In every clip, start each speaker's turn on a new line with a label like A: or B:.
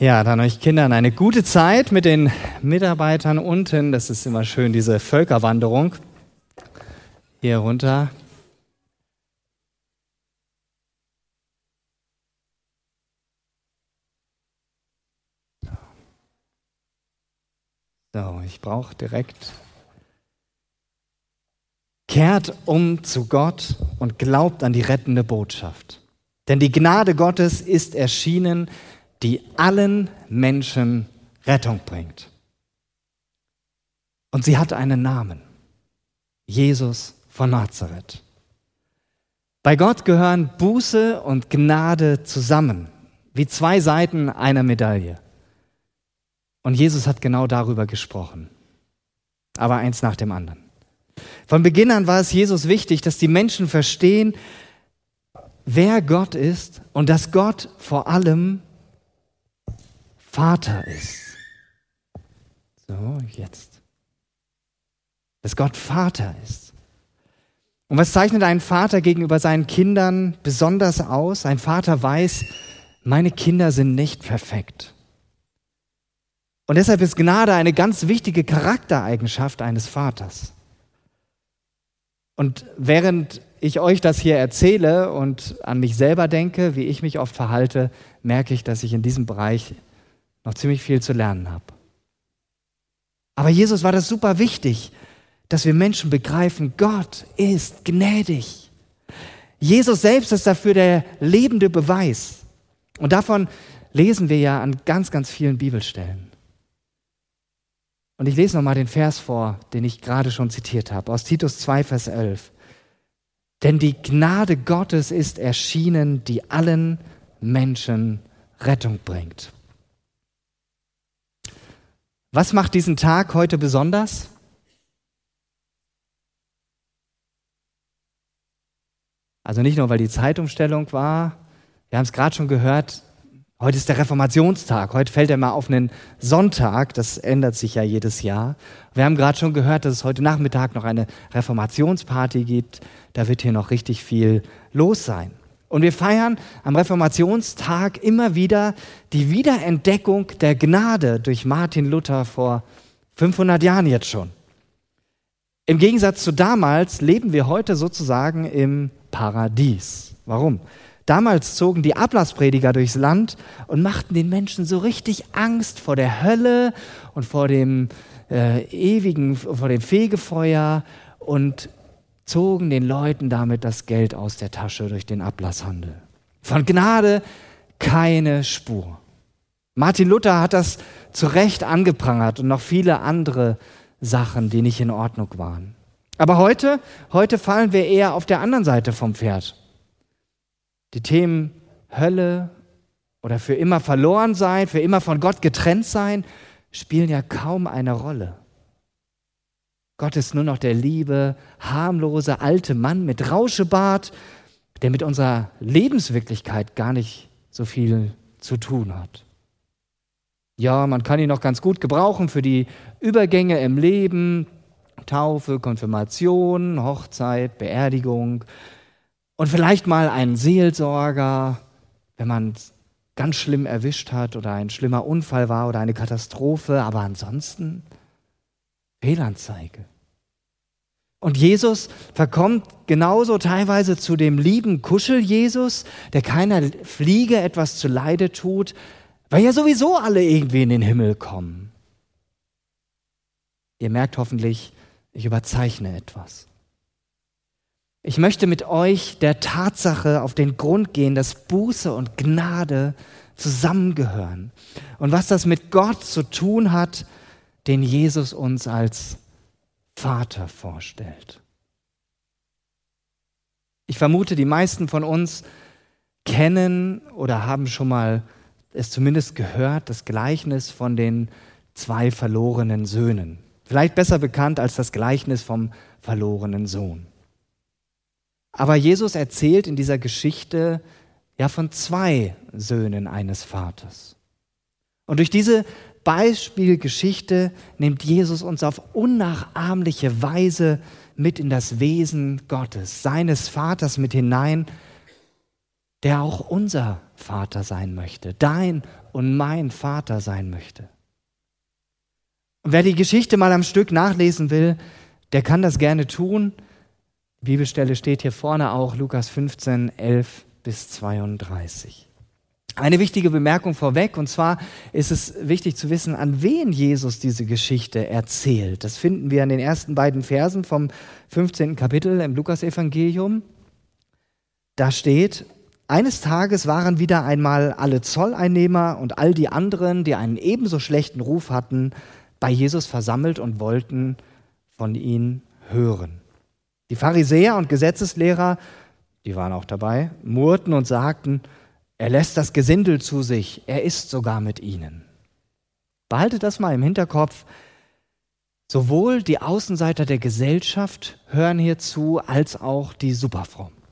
A: Ja, dann euch Kindern eine gute Zeit mit den Mitarbeitern unten. Das ist immer schön, diese Völkerwanderung hier runter. So, ich brauche direkt. Kehrt um zu Gott und glaubt an die rettende Botschaft. Denn die Gnade Gottes ist erschienen, die allen Menschen Rettung bringt. Und sie hat einen Namen. Jesus von Nazareth. Bei Gott gehören Buße und Gnade zusammen, wie zwei Seiten einer Medaille. Und Jesus hat genau darüber gesprochen. Aber eins nach dem anderen. Von Beginn an war es Jesus wichtig, dass die Menschen verstehen, wer Gott ist und dass Gott vor allem Vater ist. So, jetzt. Dass Gott Vater ist. Und was zeichnet einen Vater gegenüber seinen Kindern besonders aus? Ein Vater weiß, meine Kinder sind nicht perfekt. Und deshalb ist Gnade eine ganz wichtige Charaktereigenschaft eines Vaters. Und während ich euch das hier erzähle und an mich selber denke, wie ich mich oft verhalte, merke ich, dass ich in diesem Bereich noch ziemlich viel zu lernen habe. Aber Jesus war das super wichtig, dass wir Menschen begreifen, Gott ist gnädig. Jesus selbst ist dafür der lebende Beweis. Und davon lesen wir ja an ganz, ganz vielen Bibelstellen. Und ich lese nochmal den Vers vor, den ich gerade schon zitiert habe, aus Titus 2, Vers 11. Denn die Gnade Gottes ist erschienen, die allen Menschen Rettung bringt. Was macht diesen Tag heute besonders? Also nicht nur, weil die Zeitumstellung war, wir haben es gerade schon gehört, Heute ist der Reformationstag. Heute fällt er mal auf einen Sonntag. Das ändert sich ja jedes Jahr. Wir haben gerade schon gehört, dass es heute Nachmittag noch eine Reformationsparty gibt. Da wird hier noch richtig viel los sein. Und wir feiern am Reformationstag immer wieder die Wiederentdeckung der Gnade durch Martin Luther vor 500 Jahren jetzt schon. Im Gegensatz zu damals leben wir heute sozusagen im Paradies. Warum? Damals zogen die Ablassprediger durchs Land und machten den Menschen so richtig Angst vor der Hölle und vor dem äh, ewigen, vor dem Fegefeuer und zogen den Leuten damit das Geld aus der Tasche durch den Ablasshandel. Von Gnade keine Spur. Martin Luther hat das zu Recht angeprangert und noch viele andere Sachen, die nicht in Ordnung waren. Aber heute, heute fallen wir eher auf der anderen Seite vom Pferd. Die Themen Hölle oder für immer verloren sein, für immer von Gott getrennt sein, spielen ja kaum eine Rolle. Gott ist nur noch der liebe, harmlose alte Mann mit Rauschebart, der mit unserer Lebenswirklichkeit gar nicht so viel zu tun hat. Ja, man kann ihn noch ganz gut gebrauchen für die Übergänge im Leben, Taufe, Konfirmation, Hochzeit, Beerdigung, und vielleicht mal einen Seelsorger, wenn man es ganz schlimm erwischt hat oder ein schlimmer Unfall war oder eine Katastrophe, aber ansonsten Fehlanzeige. Und Jesus verkommt genauso teilweise zu dem lieben Kuschel-Jesus, der keiner Fliege etwas zu Leide tut, weil ja sowieso alle irgendwie in den Himmel kommen. Ihr merkt hoffentlich, ich überzeichne etwas. Ich möchte mit euch der Tatsache auf den Grund gehen, dass Buße und Gnade zusammengehören. Und was das mit Gott zu tun hat, den Jesus uns als Vater vorstellt. Ich vermute, die meisten von uns kennen oder haben schon mal es zumindest gehört, das Gleichnis von den zwei verlorenen Söhnen. Vielleicht besser bekannt als das Gleichnis vom verlorenen Sohn. Aber Jesus erzählt in dieser Geschichte ja von zwei Söhnen eines Vaters. Und durch diese Beispielgeschichte nimmt Jesus uns auf unnachahmliche Weise mit in das Wesen Gottes, seines Vaters mit hinein, der auch unser Vater sein möchte, dein und mein Vater sein möchte. Und wer die Geschichte mal am Stück nachlesen will, der kann das gerne tun. Die Bibelstelle steht hier vorne auch, Lukas 15, 11 bis 32. Eine wichtige Bemerkung vorweg, und zwar ist es wichtig zu wissen, an wen Jesus diese Geschichte erzählt. Das finden wir in den ersten beiden Versen vom 15. Kapitel im Lukasevangelium. Da steht, eines Tages waren wieder einmal alle Zolleinnehmer und all die anderen, die einen ebenso schlechten Ruf hatten, bei Jesus versammelt und wollten von ihm hören. Die Pharisäer und Gesetzeslehrer, die waren auch dabei, murrten und sagten, er lässt das Gesindel zu sich, er isst sogar mit ihnen. Behaltet das mal im Hinterkopf. Sowohl die Außenseiter der Gesellschaft hören hierzu, als auch die Superfrommen.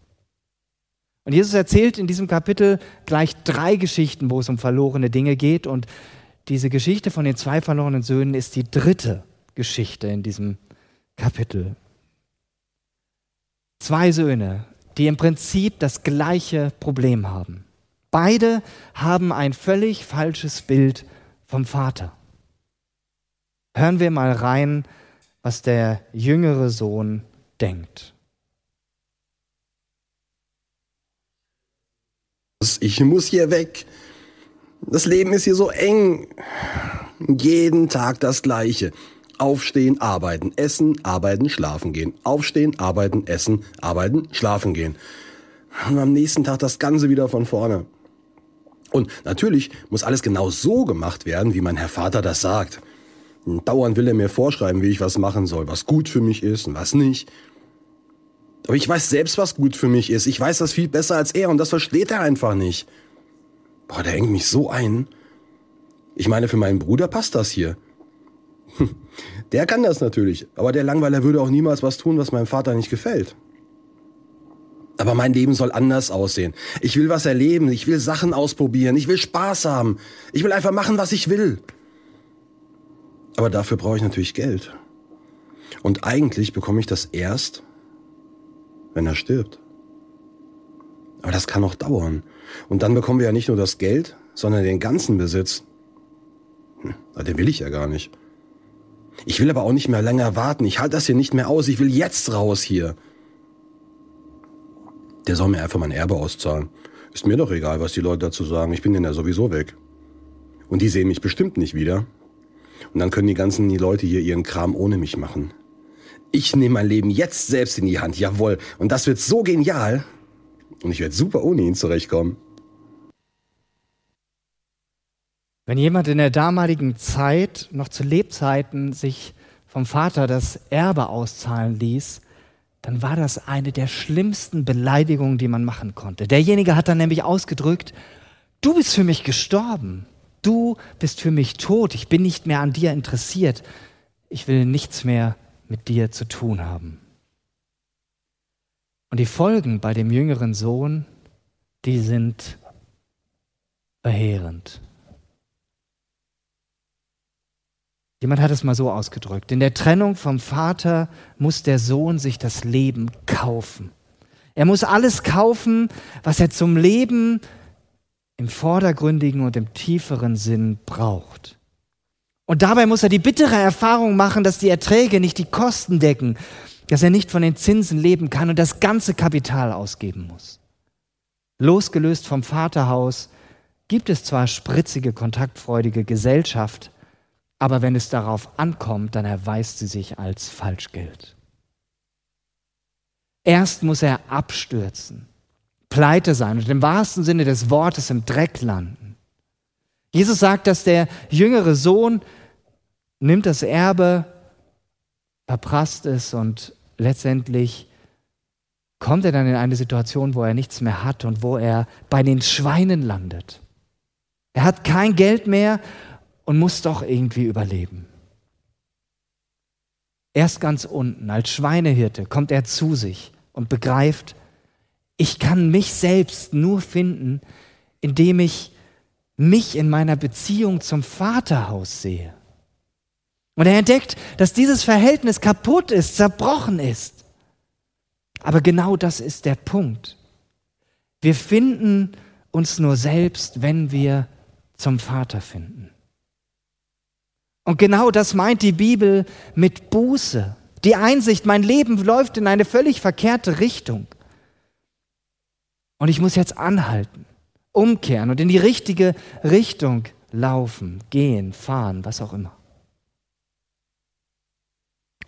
A: Und Jesus erzählt in diesem Kapitel gleich drei Geschichten, wo es um verlorene Dinge geht. Und diese Geschichte von den zwei verlorenen Söhnen ist die dritte Geschichte in diesem Kapitel. Zwei Söhne, die im Prinzip das gleiche Problem haben. Beide haben ein völlig falsches Bild vom Vater. Hören wir mal rein, was der jüngere Sohn denkt.
B: Ich muss hier weg. Das Leben ist hier so eng. Jeden Tag das Gleiche. Aufstehen, arbeiten, essen, arbeiten, schlafen gehen. Aufstehen, arbeiten, essen, arbeiten, schlafen gehen. Und am nächsten Tag das Ganze wieder von vorne. Und natürlich muss alles genau so gemacht werden, wie mein Herr Vater das sagt. dauernd will er mir vorschreiben, wie ich was machen soll, was gut für mich ist und was nicht. Aber ich weiß selbst, was gut für mich ist. Ich weiß das viel besser als er und das versteht er einfach nicht. Boah, der hängt mich so ein. Ich meine, für meinen Bruder passt das hier. Der kann das natürlich, aber der Langweiler würde auch niemals was tun, was meinem Vater nicht gefällt. Aber mein Leben soll anders aussehen. Ich will was erleben, ich will Sachen ausprobieren, ich will Spaß haben. Ich will einfach machen, was ich will. Aber dafür brauche ich natürlich Geld. Und eigentlich bekomme ich das erst, wenn er stirbt. Aber das kann noch dauern. Und dann bekommen wir ja nicht nur das Geld, sondern den ganzen Besitz. Hm, den will ich ja gar nicht. Ich will aber auch nicht mehr länger warten. Ich halte das hier nicht mehr aus. Ich will jetzt raus hier. Der soll mir einfach mein Erbe auszahlen. Ist mir doch egal, was die Leute dazu sagen. Ich bin denn ja sowieso weg. Und die sehen mich bestimmt nicht wieder. Und dann können die ganzen die Leute hier ihren Kram ohne mich machen. Ich nehme mein Leben jetzt selbst in die Hand, jawohl. Und das wird so genial. Und ich werde super ohne ihn zurechtkommen.
A: Wenn jemand in der damaligen Zeit, noch zu Lebzeiten, sich vom Vater das Erbe auszahlen ließ, dann war das eine der schlimmsten Beleidigungen, die man machen konnte. Derjenige hat dann nämlich ausgedrückt, du bist für mich gestorben, du bist für mich tot, ich bin nicht mehr an dir interessiert, ich will nichts mehr mit dir zu tun haben. Und die Folgen bei dem jüngeren Sohn, die sind verheerend. Jemand hat es mal so ausgedrückt. In der Trennung vom Vater muss der Sohn sich das Leben kaufen. Er muss alles kaufen, was er zum Leben im vordergründigen und im tieferen Sinn braucht. Und dabei muss er die bittere Erfahrung machen, dass die Erträge nicht die Kosten decken, dass er nicht von den Zinsen leben kann und das ganze Kapital ausgeben muss. Losgelöst vom Vaterhaus gibt es zwar spritzige, kontaktfreudige Gesellschaft, aber wenn es darauf ankommt, dann erweist sie sich als Falschgeld. Erst muss er abstürzen, pleite sein und im wahrsten Sinne des Wortes im Dreck landen. Jesus sagt, dass der jüngere Sohn nimmt das Erbe, verprasst es und letztendlich kommt er dann in eine Situation, wo er nichts mehr hat und wo er bei den Schweinen landet. Er hat kein Geld mehr und muss doch irgendwie überleben. Erst ganz unten, als Schweinehirte, kommt er zu sich und begreift, ich kann mich selbst nur finden, indem ich mich in meiner Beziehung zum Vaterhaus sehe. Und er entdeckt, dass dieses Verhältnis kaputt ist, zerbrochen ist. Aber genau das ist der Punkt. Wir finden uns nur selbst, wenn wir zum Vater finden. Und genau das meint die Bibel mit Buße. Die Einsicht, mein Leben läuft in eine völlig verkehrte Richtung. Und ich muss jetzt anhalten, umkehren und in die richtige Richtung laufen, gehen, fahren, was auch immer.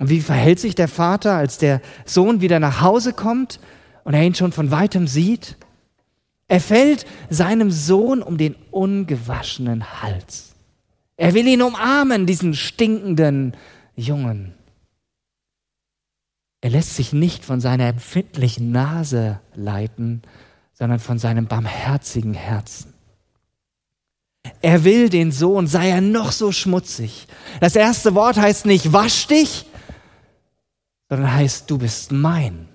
A: Und wie verhält sich der Vater, als der Sohn wieder nach Hause kommt und er ihn schon von weitem sieht? Er fällt seinem Sohn um den ungewaschenen Hals. Er will ihn umarmen, diesen stinkenden Jungen. Er lässt sich nicht von seiner empfindlichen Nase leiten, sondern von seinem barmherzigen Herzen. Er will den Sohn, sei er noch so schmutzig. Das erste Wort heißt nicht wasch dich, sondern heißt du bist mein.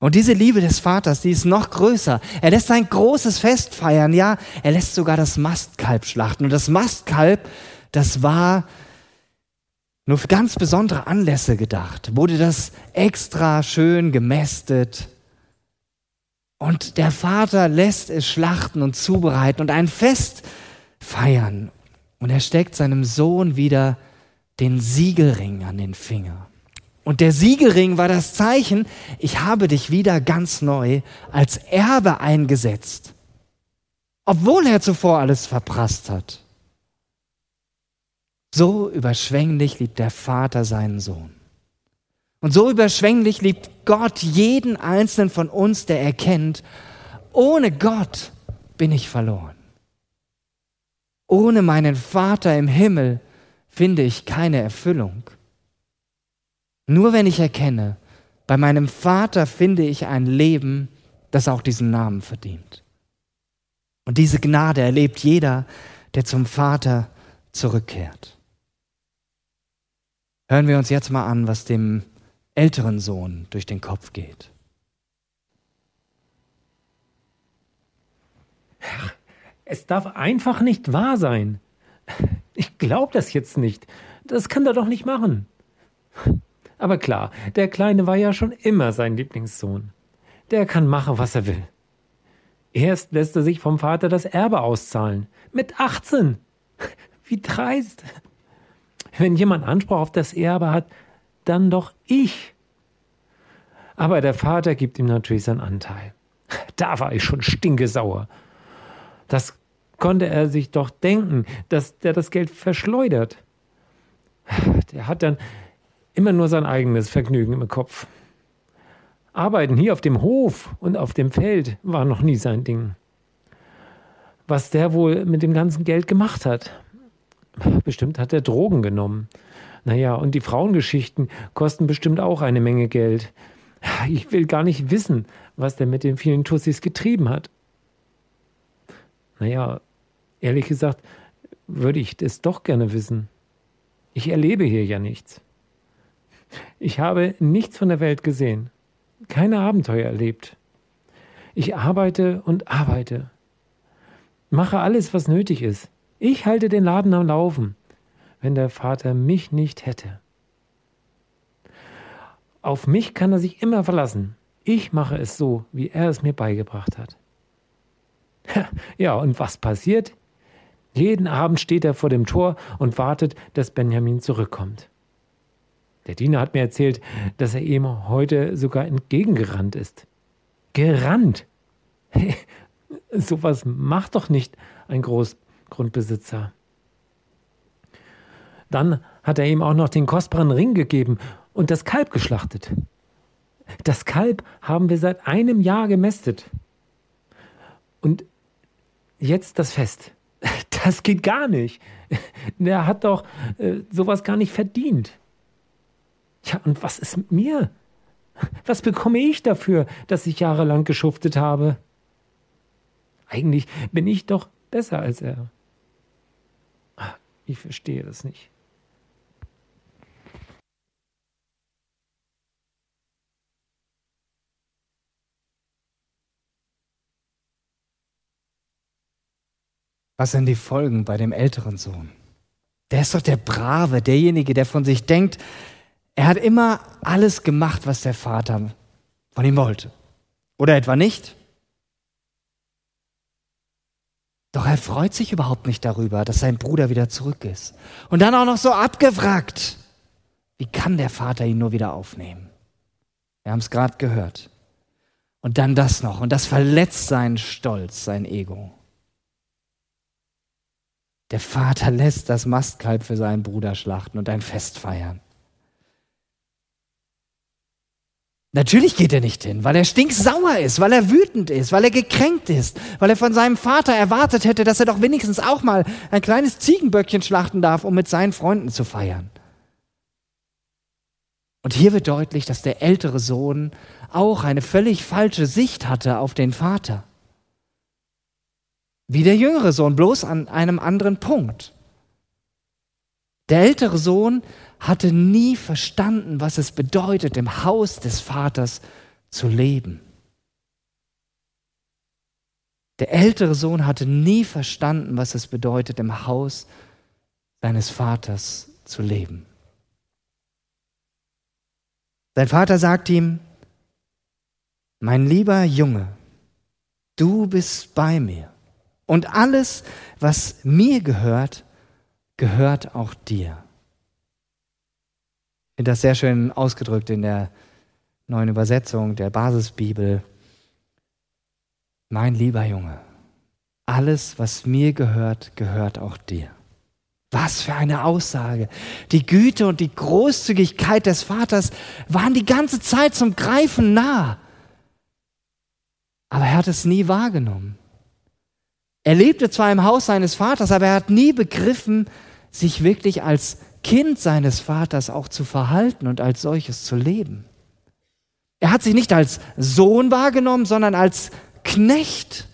A: Und diese Liebe des Vaters, die ist noch größer. Er lässt ein großes Fest feiern, ja, er lässt sogar das Mastkalb schlachten. Und das Mastkalb, das war nur für ganz besondere Anlässe gedacht, wurde das extra schön gemästet. Und der Vater lässt es schlachten und zubereiten und ein Fest feiern. Und er steckt seinem Sohn wieder den Siegelring an den Finger. Und der Siegelring war das Zeichen, ich habe dich wieder ganz neu als Erbe eingesetzt, obwohl er zuvor alles verprasst hat. So überschwänglich liebt der Vater seinen Sohn. Und so überschwänglich liebt Gott jeden einzelnen von uns, der erkennt, ohne Gott bin ich verloren. Ohne meinen Vater im Himmel finde ich keine Erfüllung. Nur wenn ich erkenne, bei meinem Vater finde ich ein Leben, das auch diesen Namen verdient. Und diese Gnade erlebt jeder, der zum Vater zurückkehrt. Hören wir uns jetzt mal an, was dem älteren Sohn durch den Kopf geht.
C: Herr, es darf einfach nicht wahr sein. Ich glaube das jetzt nicht. Das kann er doch nicht machen. Aber klar, der Kleine war ja schon immer sein Lieblingssohn. Der kann machen, was er will. Erst lässt er sich vom Vater das Erbe auszahlen. Mit 18. Wie dreist. Wenn jemand Anspruch auf das Erbe hat, dann doch ich. Aber der Vater gibt ihm natürlich seinen Anteil. Da war ich schon stinkesauer. Das konnte er sich doch denken, dass der das Geld verschleudert. Der hat dann immer nur sein eigenes Vergnügen im Kopf. Arbeiten hier auf dem Hof und auf dem Feld war noch nie sein Ding. Was der wohl mit dem ganzen Geld gemacht hat. Bestimmt hat er Drogen genommen. Naja, und die Frauengeschichten kosten bestimmt auch eine Menge Geld. Ich will gar nicht wissen, was der mit den vielen Tussis getrieben hat. Naja, ehrlich gesagt, würde ich das doch gerne wissen. Ich erlebe hier ja nichts. Ich habe nichts von der Welt gesehen, keine Abenteuer erlebt. Ich arbeite und arbeite, mache alles, was nötig ist. Ich halte den Laden am Laufen, wenn der Vater mich nicht hätte. Auf mich kann er sich immer verlassen. Ich mache es so, wie er es mir beigebracht hat. Ja, und was passiert? Jeden Abend steht er vor dem Tor und wartet, dass Benjamin zurückkommt. Der Diener hat mir erzählt, dass er ihm heute sogar entgegengerannt ist. Gerannt! Hey, sowas macht doch nicht ein Großgrundbesitzer. Dann hat er ihm auch noch den kostbaren Ring gegeben und das Kalb geschlachtet. Das Kalb haben wir seit einem Jahr gemästet. Und jetzt das Fest. Das geht gar nicht. Der hat doch äh, sowas gar nicht verdient. Ja, und was ist mit mir? Was bekomme ich dafür, dass ich jahrelang geschuftet habe? Eigentlich bin ich doch besser als er. Ah, ich verstehe das nicht.
A: Was sind die Folgen bei dem älteren Sohn? Der ist doch der Brave, derjenige, der von sich denkt, er hat immer alles gemacht, was der Vater von ihm wollte. Oder etwa nicht? Doch er freut sich überhaupt nicht darüber, dass sein Bruder wieder zurück ist. Und dann auch noch so abgewrackt. Wie kann der Vater ihn nur wieder aufnehmen? Wir haben es gerade gehört. Und dann das noch. Und das verletzt seinen Stolz, sein Ego. Der Vater lässt das Mastkalb für seinen Bruder schlachten und ein Fest feiern. Natürlich geht er nicht hin, weil er stinksauer ist, weil er wütend ist, weil er gekränkt ist, weil er von seinem Vater erwartet hätte, dass er doch wenigstens auch mal ein kleines Ziegenböckchen schlachten darf, um mit seinen Freunden zu feiern. Und hier wird deutlich, dass der ältere Sohn auch eine völlig falsche Sicht hatte auf den Vater. Wie der jüngere Sohn, bloß an einem anderen Punkt. Der ältere Sohn hatte nie verstanden, was es bedeutet, im Haus des Vaters zu leben. Der ältere Sohn hatte nie verstanden, was es bedeutet, im Haus seines Vaters zu leben. Sein Vater sagt ihm, mein lieber Junge, du bist bei mir und alles, was mir gehört, gehört auch dir finde das sehr schön ausgedrückt in der neuen Übersetzung der Basisbibel. Mein lieber Junge, alles, was mir gehört, gehört auch dir. Was für eine Aussage. Die Güte und die Großzügigkeit des Vaters waren die ganze Zeit zum Greifen nah. Aber er hat es nie wahrgenommen. Er lebte zwar im Haus seines Vaters, aber er hat nie begriffen, sich wirklich als Kind seines Vaters auch zu verhalten und als solches zu leben. Er hat sich nicht als Sohn wahrgenommen, sondern als Knecht.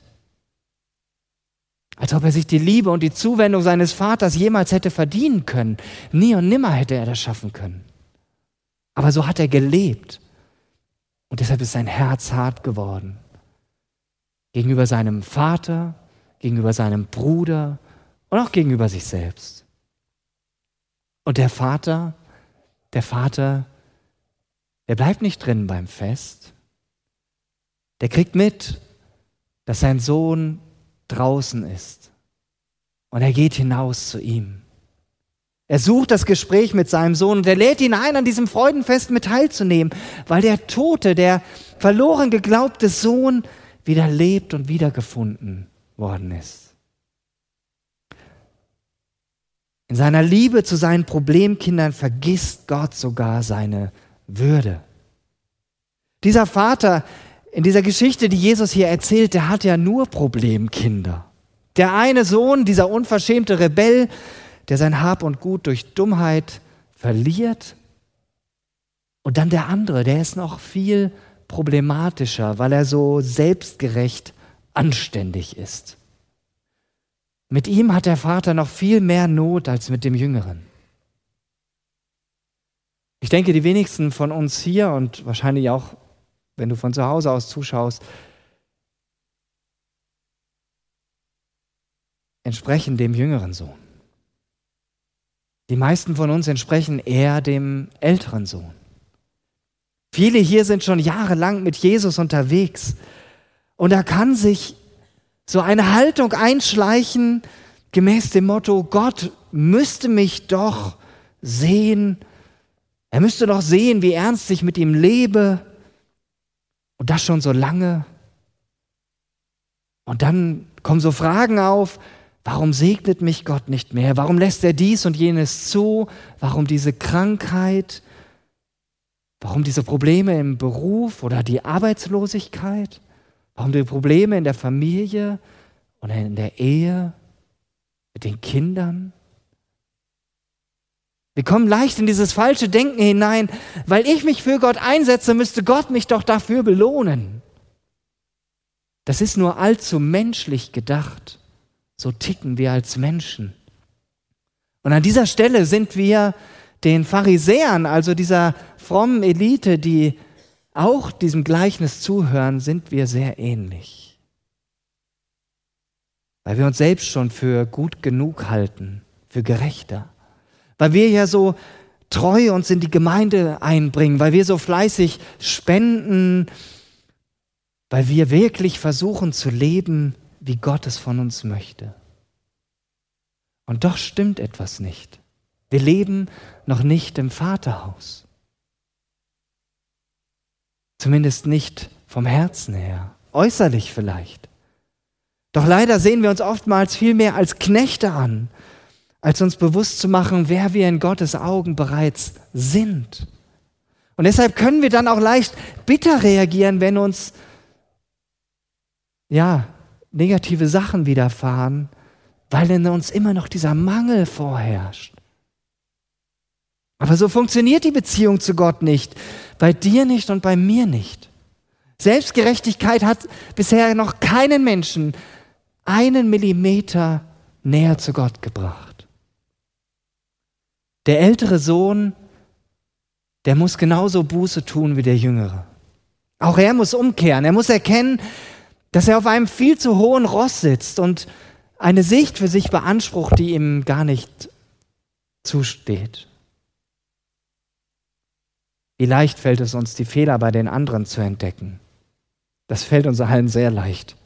A: Als ob er sich die Liebe und die Zuwendung seines Vaters jemals hätte verdienen können. Nie und nimmer hätte er das schaffen können. Aber so hat er gelebt. Und deshalb ist sein Herz hart geworden. Gegenüber seinem Vater, gegenüber seinem Bruder und auch gegenüber sich selbst. Und der Vater, der Vater, der bleibt nicht drin beim Fest. Der kriegt mit, dass sein Sohn draußen ist. Und er geht hinaus zu ihm. Er sucht das Gespräch mit seinem Sohn und er lädt ihn ein, an diesem Freudenfest mit teilzunehmen, weil der tote, der verloren geglaubte Sohn wieder lebt und wiedergefunden worden ist. In seiner Liebe zu seinen Problemkindern vergisst Gott sogar seine Würde. Dieser Vater in dieser Geschichte, die Jesus hier erzählt, der hat ja nur Problemkinder. Der eine Sohn, dieser unverschämte Rebell, der sein Hab und Gut durch Dummheit verliert. Und dann der andere, der ist noch viel problematischer, weil er so selbstgerecht anständig ist. Mit ihm hat der Vater noch viel mehr Not als mit dem Jüngeren. Ich denke, die wenigsten von uns hier und wahrscheinlich auch, wenn du von zu Hause aus zuschaust, entsprechen dem jüngeren Sohn. Die meisten von uns entsprechen eher dem älteren Sohn. Viele hier sind schon jahrelang mit Jesus unterwegs und da kann sich so eine Haltung einschleichen, gemäß dem Motto, Gott müsste mich doch sehen, er müsste doch sehen, wie ernst ich mit ihm lebe und das schon so lange. Und dann kommen so Fragen auf, warum segnet mich Gott nicht mehr? Warum lässt er dies und jenes zu? Warum diese Krankheit? Warum diese Probleme im Beruf oder die Arbeitslosigkeit? Warum die Probleme in der Familie und in der Ehe, mit den Kindern? Wir kommen leicht in dieses falsche Denken hinein, weil ich mich für Gott einsetze, müsste Gott mich doch dafür belohnen. Das ist nur allzu menschlich gedacht. So ticken wir als Menschen. Und an dieser Stelle sind wir den Pharisäern, also dieser frommen Elite, die auch diesem Gleichnis zuhören, sind wir sehr ähnlich. Weil wir uns selbst schon für gut genug halten, für gerechter. Weil wir ja so treu uns in die Gemeinde einbringen, weil wir so fleißig spenden, weil wir wirklich versuchen zu leben, wie Gott es von uns möchte. Und doch stimmt etwas nicht. Wir leben noch nicht im Vaterhaus. Zumindest nicht vom Herzen her, äußerlich vielleicht. Doch leider sehen wir uns oftmals viel mehr als Knechte an, als uns bewusst zu machen, wer wir in Gottes Augen bereits sind. Und deshalb können wir dann auch leicht bitter reagieren, wenn uns ja negative Sachen widerfahren, weil in uns immer noch dieser Mangel vorherrscht. Aber so funktioniert die Beziehung zu Gott nicht, bei dir nicht und bei mir nicht. Selbstgerechtigkeit hat bisher noch keinen Menschen einen Millimeter näher zu Gott gebracht. Der ältere Sohn, der muss genauso Buße tun wie der jüngere. Auch er muss umkehren. Er muss erkennen, dass er auf einem viel zu hohen Ross sitzt und eine Sicht für sich beansprucht, die ihm gar nicht zusteht. Wie leicht fällt es uns, die Fehler bei den anderen zu entdecken. Das fällt uns allen sehr leicht.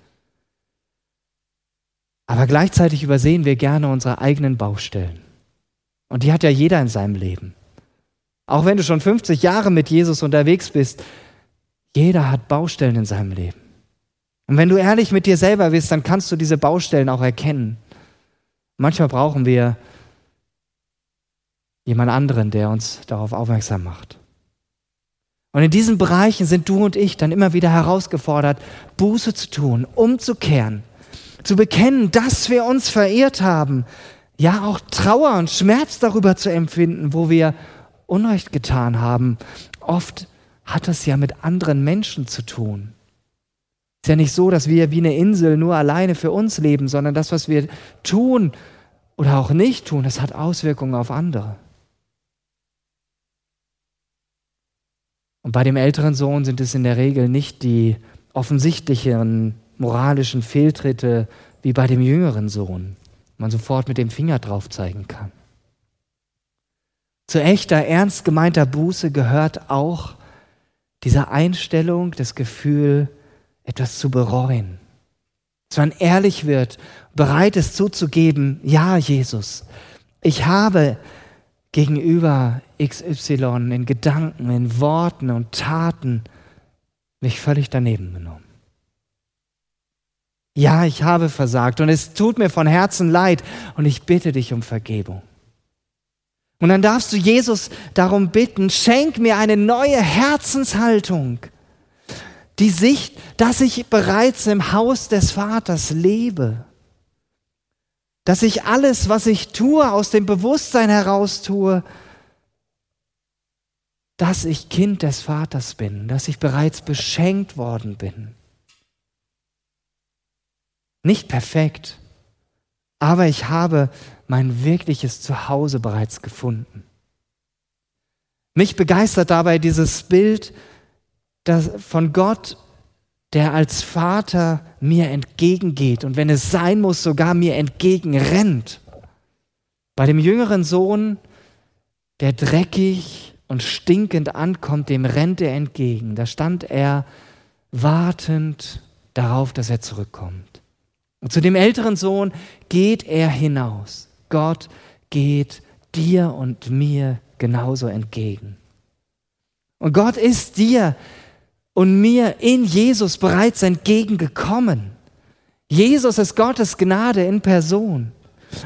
A: Aber gleichzeitig übersehen wir gerne unsere eigenen Baustellen. Und die hat ja jeder in seinem Leben. Auch wenn du schon 50 Jahre mit Jesus unterwegs bist, jeder hat Baustellen in seinem Leben. Und wenn du ehrlich mit dir selber bist, dann kannst du diese Baustellen auch erkennen. Manchmal brauchen wir jemand anderen, der uns darauf aufmerksam macht. Und in diesen Bereichen sind du und ich dann immer wieder herausgefordert, Buße zu tun, umzukehren, zu bekennen, dass wir uns verirrt haben, ja auch Trauer und Schmerz darüber zu empfinden, wo wir Unrecht getan haben. Oft hat das ja mit anderen Menschen zu tun. Es ist ja nicht so, dass wir wie eine Insel nur alleine für uns leben, sondern das, was wir tun oder auch nicht tun, das hat Auswirkungen auf andere. Und bei dem älteren Sohn sind es in der Regel nicht die offensichtlichen moralischen Fehltritte wie bei dem jüngeren Sohn, man sofort mit dem Finger drauf zeigen kann. Zu echter, ernst gemeinter Buße gehört auch diese Einstellung, das Gefühl, etwas zu bereuen. Dass man ehrlich wird, bereit ist zuzugeben, ja, Jesus, ich habe gegenüber XY in Gedanken, in Worten und Taten mich völlig daneben genommen. Ja, ich habe versagt und es tut mir von Herzen leid und ich bitte dich um Vergebung. Und dann darfst du Jesus darum bitten, schenk mir eine neue Herzenshaltung die Sicht, dass ich bereits im Haus des Vaters lebe, dass ich alles, was ich tue, aus dem Bewusstsein heraus tue, dass ich Kind des Vaters bin, dass ich bereits beschenkt worden bin. Nicht perfekt, aber ich habe mein wirkliches Zuhause bereits gefunden. Mich begeistert dabei dieses Bild, von Gott, der als Vater mir entgegengeht und wenn es sein muss, sogar mir entgegenrennt. Bei dem jüngeren Sohn, der dreckig und stinkend ankommt, dem rennt er entgegen. Da stand er wartend darauf, dass er zurückkommt. Und zu dem älteren Sohn geht er hinaus. Gott geht dir und mir genauso entgegen. Und Gott ist dir und mir in Jesus bereits entgegengekommen. Jesus ist Gottes Gnade in Person.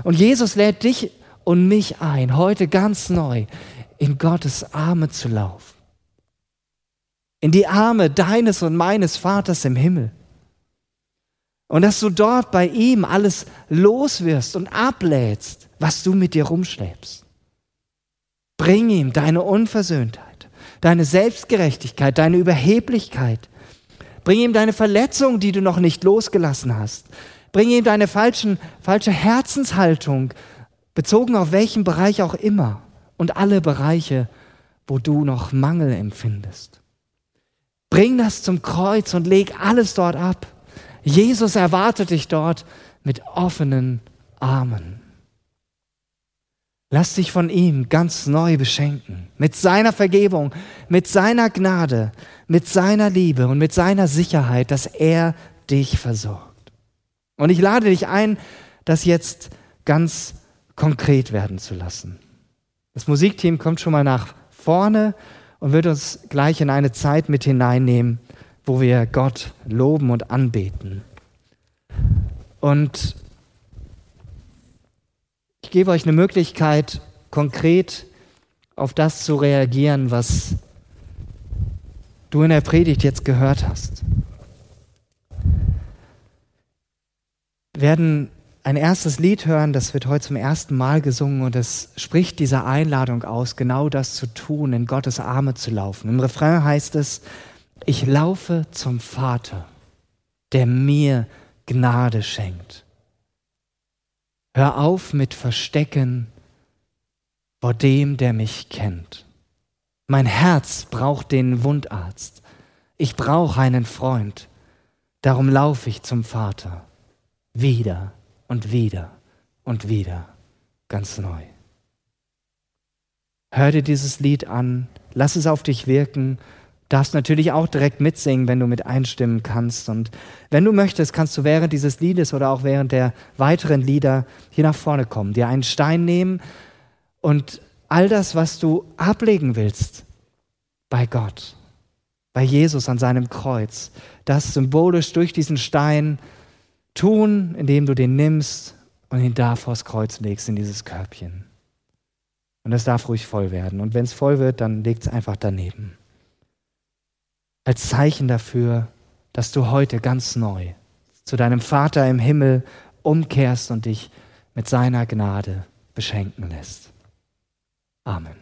A: Und Jesus lädt dich und mich ein, heute ganz neu in Gottes Arme zu laufen. In die Arme deines und meines Vaters im Himmel. Und dass du dort bei ihm alles loswirst und ablädst, was du mit dir rumschleppst. Bring ihm deine Unversöhntheit deine Selbstgerechtigkeit, deine Überheblichkeit. Bring ihm deine Verletzung, die du noch nicht losgelassen hast. Bring ihm deine falschen, falsche Herzenshaltung, bezogen auf welchen Bereich auch immer und alle Bereiche, wo du noch Mangel empfindest. Bring das zum Kreuz und leg alles dort ab. Jesus erwartet dich dort mit offenen Armen. Lass dich von ihm ganz neu beschenken. Mit seiner Vergebung, mit seiner Gnade, mit seiner Liebe und mit seiner Sicherheit, dass er dich versorgt. Und ich lade dich ein, das jetzt ganz konkret werden zu lassen. Das Musikteam kommt schon mal nach vorne und wird uns gleich in eine Zeit mit hineinnehmen, wo wir Gott loben und anbeten. Und ich gebe euch eine Möglichkeit, konkret auf das zu reagieren, was du in der Predigt jetzt gehört hast. Wir werden ein erstes Lied hören, das wird heute zum ersten Mal gesungen und es spricht dieser Einladung aus, genau das zu tun, in Gottes Arme zu laufen. Im Refrain heißt es, ich laufe zum Vater, der mir Gnade schenkt. Hör auf mit Verstecken vor dem, der mich kennt. Mein Herz braucht den Wundarzt. Ich brauche einen Freund. Darum laufe ich zum Vater. Wieder und wieder und wieder ganz neu. Hör dir dieses Lied an, lass es auf dich wirken. Darfst natürlich auch direkt mitsingen, wenn du mit einstimmen kannst. Und wenn du möchtest, kannst du während dieses Liedes oder auch während der weiteren Lieder hier nach vorne kommen, dir einen Stein nehmen und all das, was du ablegen willst, bei Gott, bei Jesus an seinem Kreuz, das symbolisch durch diesen Stein tun, indem du den nimmst und ihn da vors Kreuz legst in dieses Körbchen. Und es darf ruhig voll werden. Und wenn es voll wird, dann legt es einfach daneben. Als Zeichen dafür, dass du heute ganz neu zu deinem Vater im Himmel umkehrst und dich mit seiner Gnade beschenken lässt. Amen.